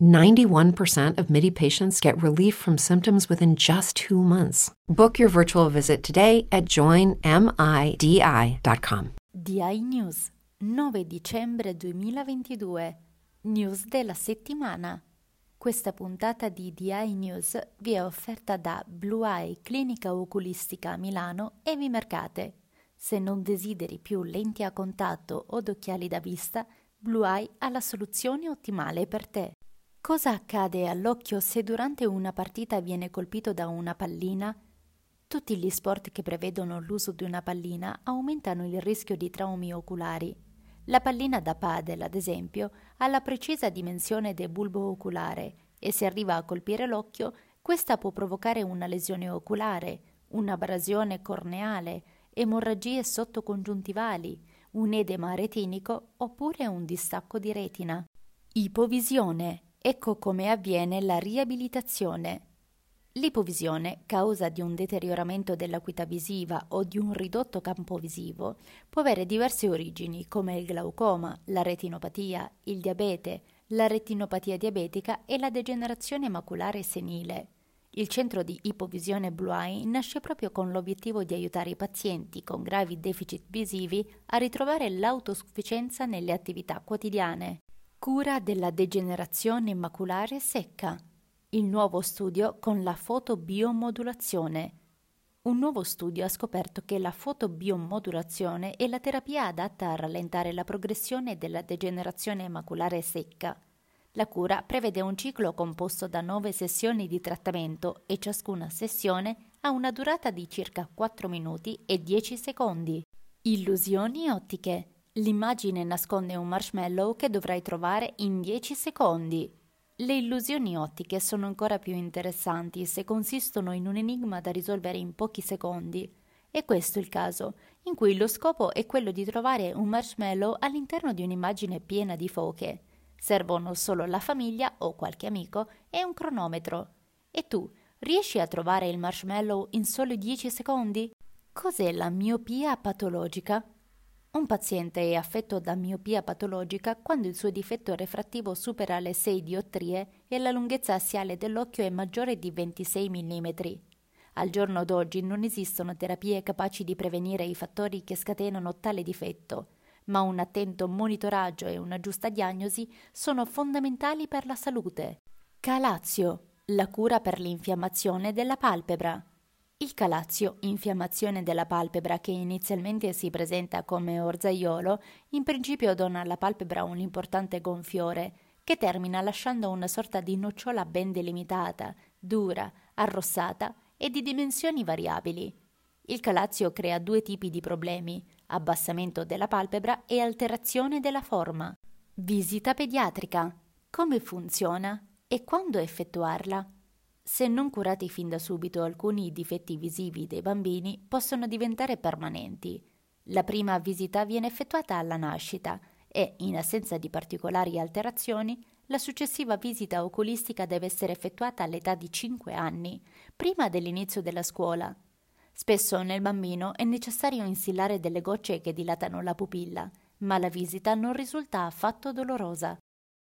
91% of MIDI patients get relief from symptoms within just two months. Book your virtual visit today at joinmidi.com. DI News, 9 dicembre 2022. News della settimana. Questa puntata di DI News vi è offerta da Blue Eye Clinica Oculistica a Milano e Vimercate. Se non desideri più lenti a contatto o occhiali da vista, Blue Eye ha la soluzione ottimale per te. Cosa accade all'occhio se durante una partita viene colpito da una pallina? Tutti gli sport che prevedono l'uso di una pallina aumentano il rischio di traumi oculari. La pallina da padel, ad esempio, ha la precisa dimensione del bulbo oculare e se arriva a colpire l'occhio, questa può provocare una lesione oculare, un'abrasione corneale, emorragie sottocongiuntivali, un edema retinico oppure un distacco di retina. Ipovisione. Ecco come avviene la riabilitazione. L'ipovisione, causa di un deterioramento dell'acuità visiva o di un ridotto campo visivo, può avere diverse origini come il glaucoma, la retinopatia, il diabete, la retinopatia diabetica e la degenerazione maculare senile. Il centro di ipovisione Blue Eye nasce proprio con l'obiettivo di aiutare i pazienti con gravi deficit visivi a ritrovare l'autosufficienza nelle attività quotidiane. Cura della degenerazione maculare secca. Il nuovo studio con la fotobiomodulazione. Un nuovo studio ha scoperto che la fotobiomodulazione è la terapia adatta a rallentare la progressione della degenerazione maculare secca. La cura prevede un ciclo composto da nove sessioni di trattamento e ciascuna sessione ha una durata di circa 4 minuti e 10 secondi. Illusioni ottiche. L'immagine nasconde un marshmallow che dovrai trovare in 10 secondi. Le illusioni ottiche sono ancora più interessanti se consistono in un enigma da risolvere in pochi secondi. E questo è il caso, in cui lo scopo è quello di trovare un marshmallow all'interno di un'immagine piena di foche. Servono solo la famiglia o qualche amico e un cronometro. E tu, riesci a trovare il marshmallow in soli 10 secondi? Cos'è la miopia patologica? Un paziente è affetto da miopia patologica quando il suo difetto refrattivo supera le 6 diottrie e la lunghezza assiale dell'occhio è maggiore di 26 mm. Al giorno d'oggi non esistono terapie capaci di prevenire i fattori che scatenano tale difetto ma un attento monitoraggio e una giusta diagnosi sono fondamentali per la salute. Calazio, la cura per l'infiammazione della palpebra. Il calazio, infiammazione della palpebra che inizialmente si presenta come orzaiolo, in principio dona alla palpebra un importante gonfiore, che termina lasciando una sorta di nocciola ben delimitata, dura, arrossata e di dimensioni variabili. Il calazio crea due tipi di problemi, abbassamento della palpebra e alterazione della forma. Visita pediatrica. Come funziona e quando effettuarla? Se non curati fin da subito alcuni difetti visivi dei bambini possono diventare permanenti. La prima visita viene effettuata alla nascita e, in assenza di particolari alterazioni, la successiva visita oculistica deve essere effettuata all'età di 5 anni, prima dell'inizio della scuola, Spesso nel bambino è necessario instillare delle gocce che dilatano la pupilla, ma la visita non risulta affatto dolorosa.